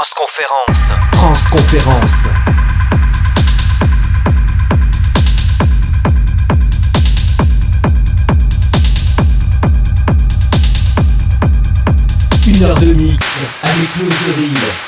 Transconférence. Transconférence. Une heure de mix avec Flo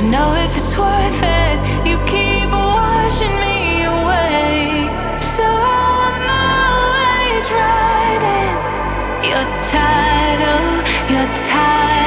to know if it's worth it. You keep washing me away, so I'm always writing your title, your title.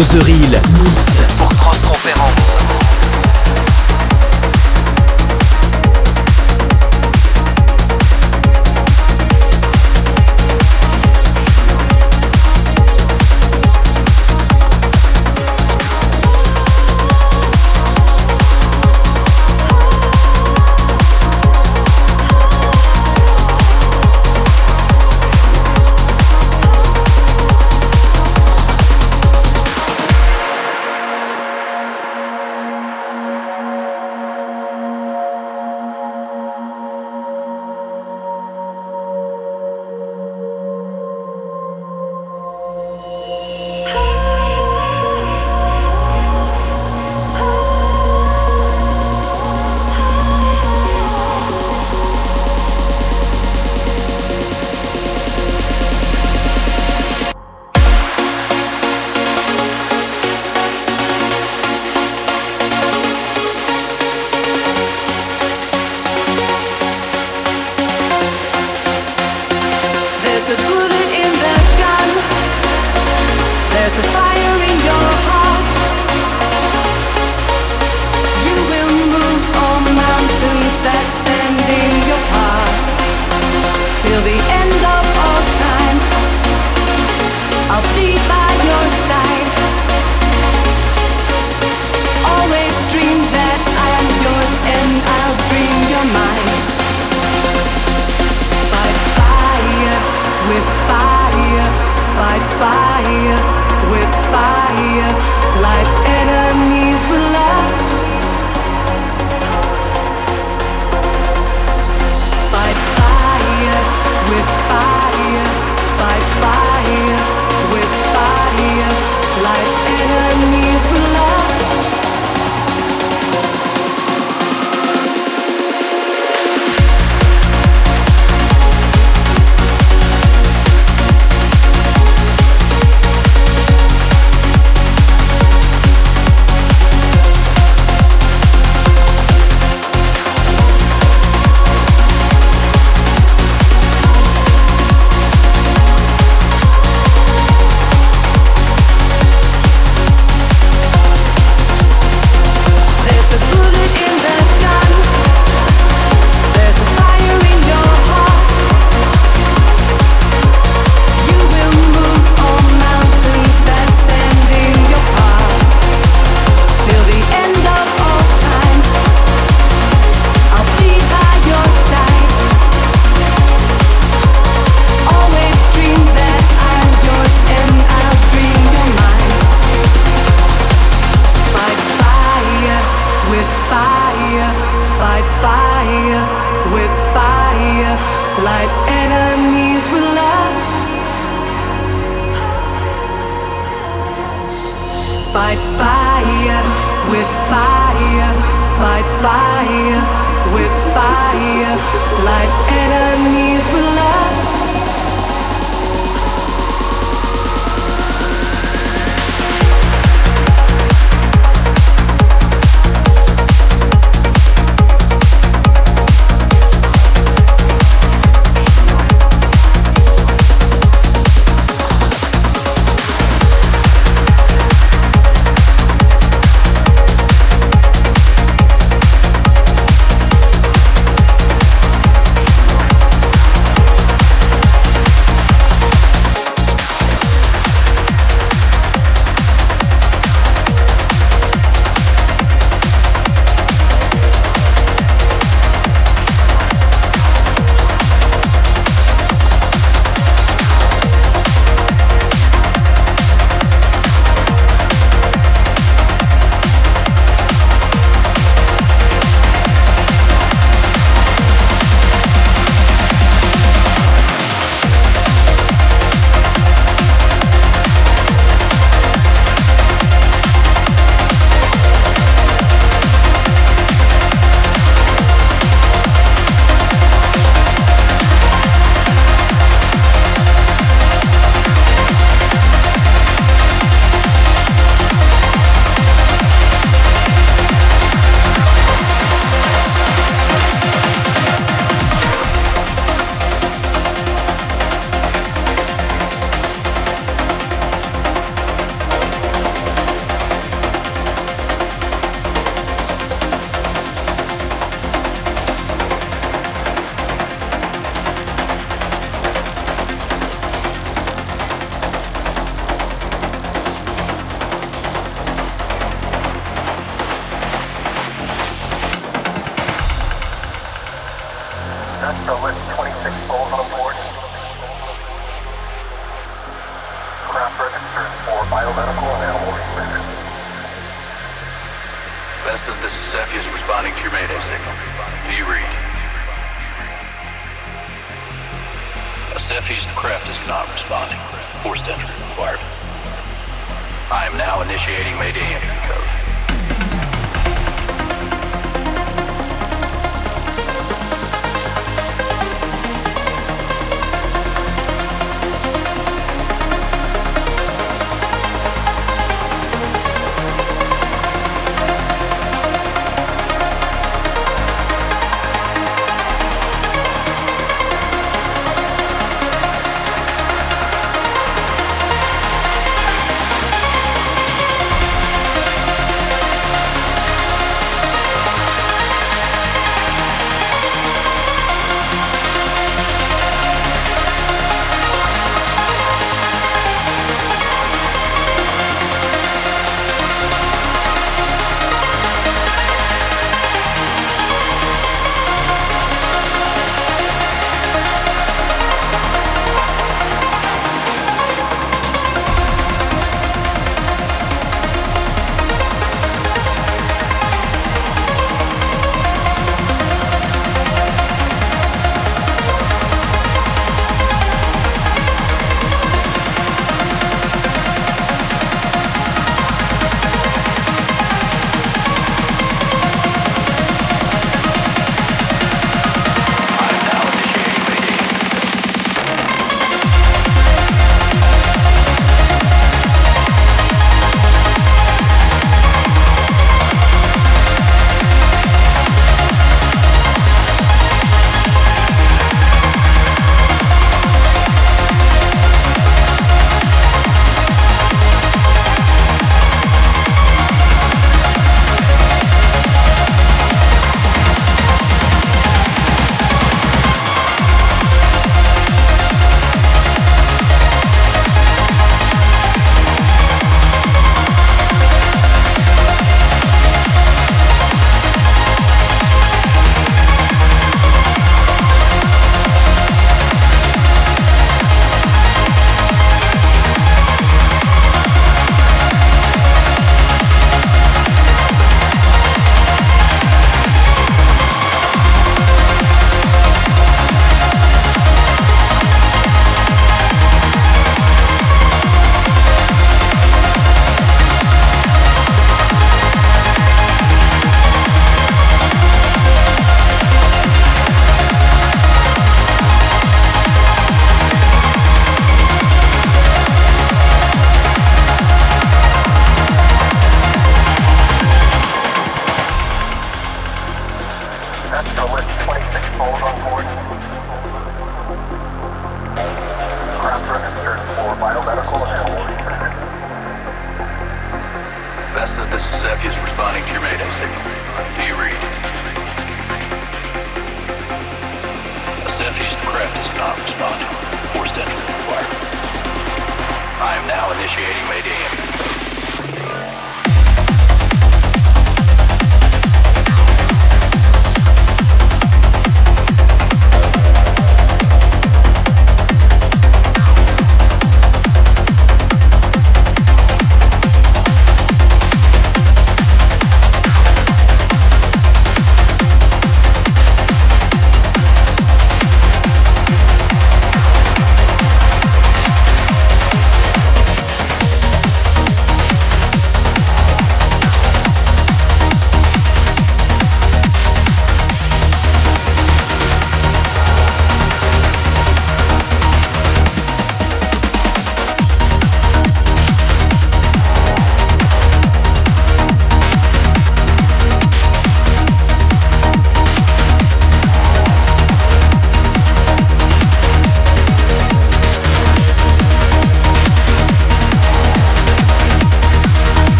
The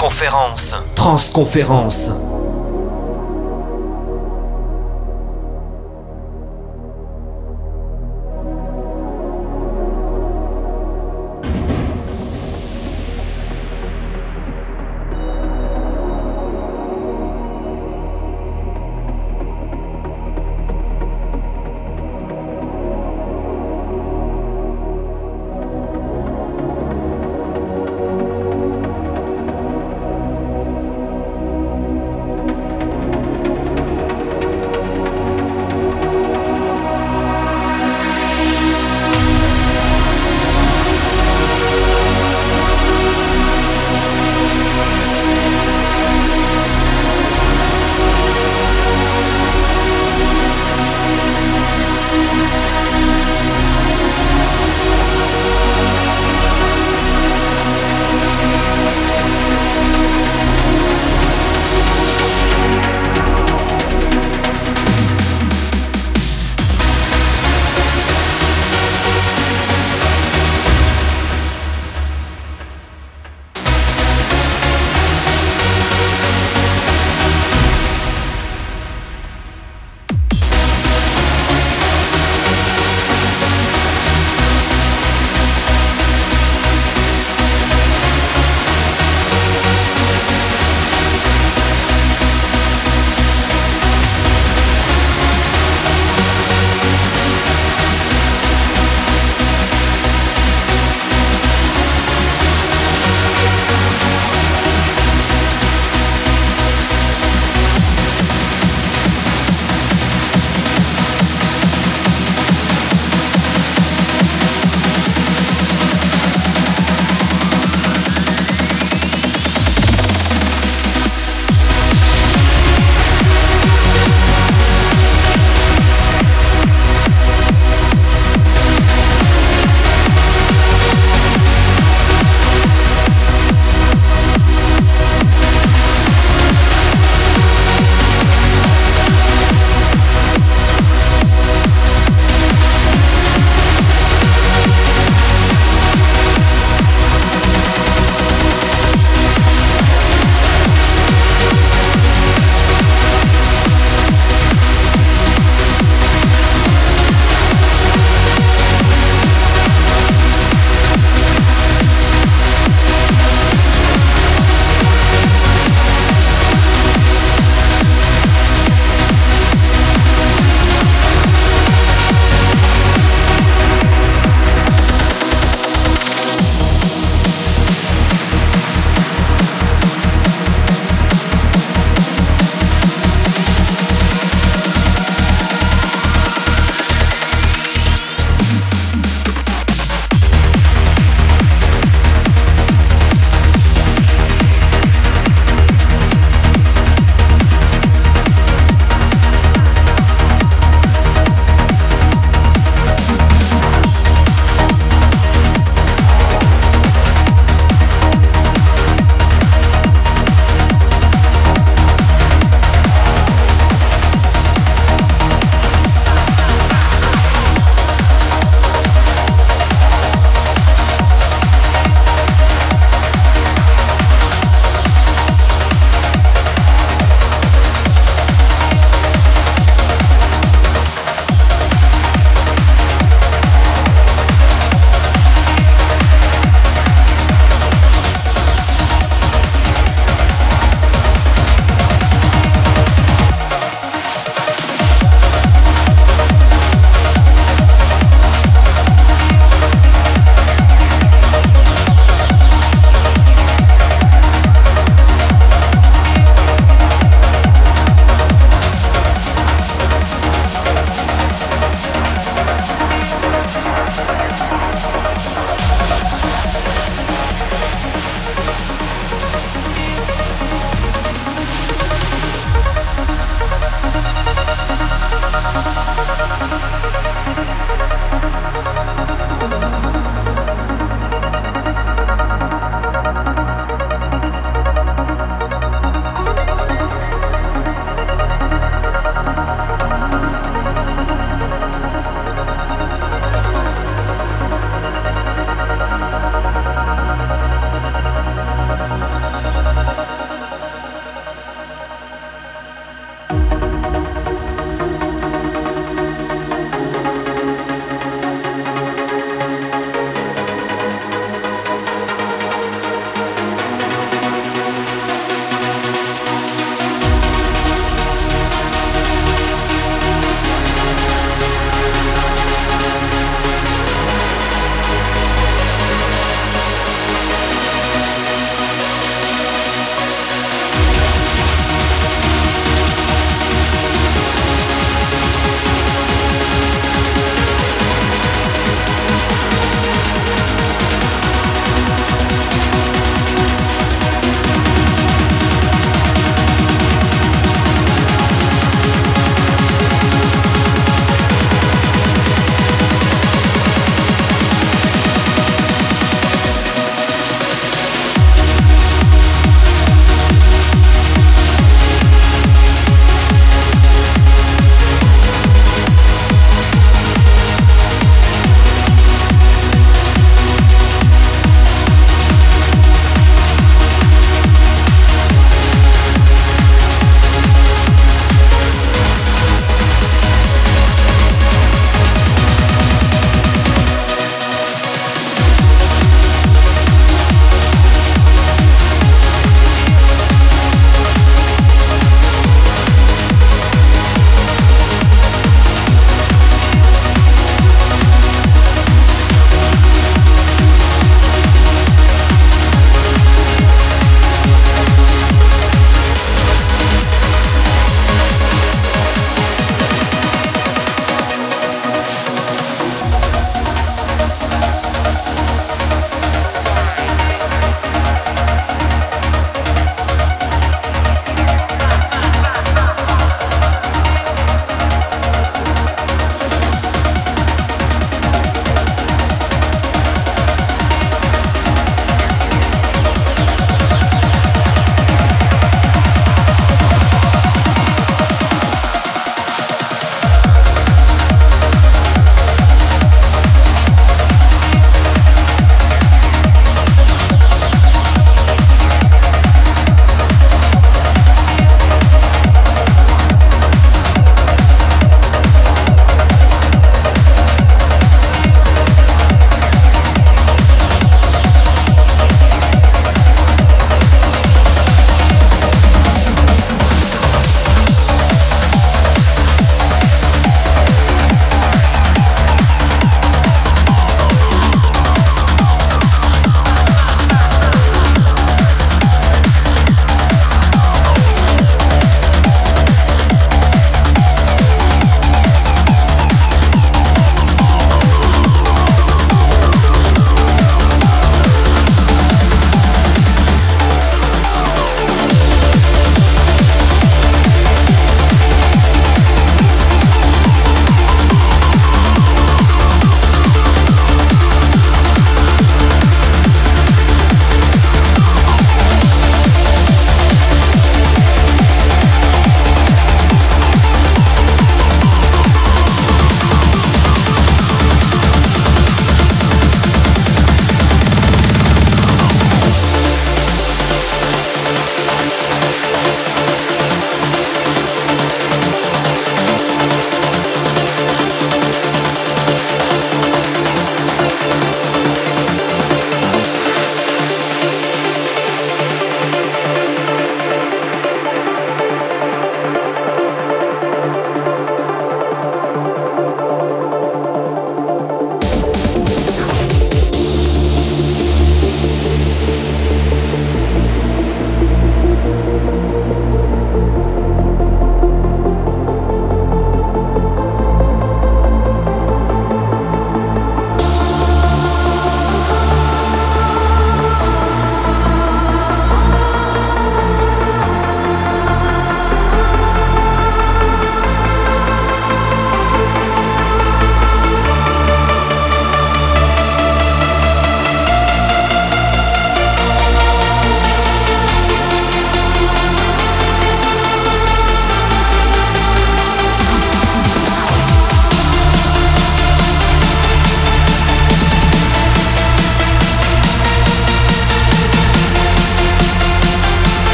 Transconférence. Transconférence.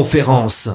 conférence.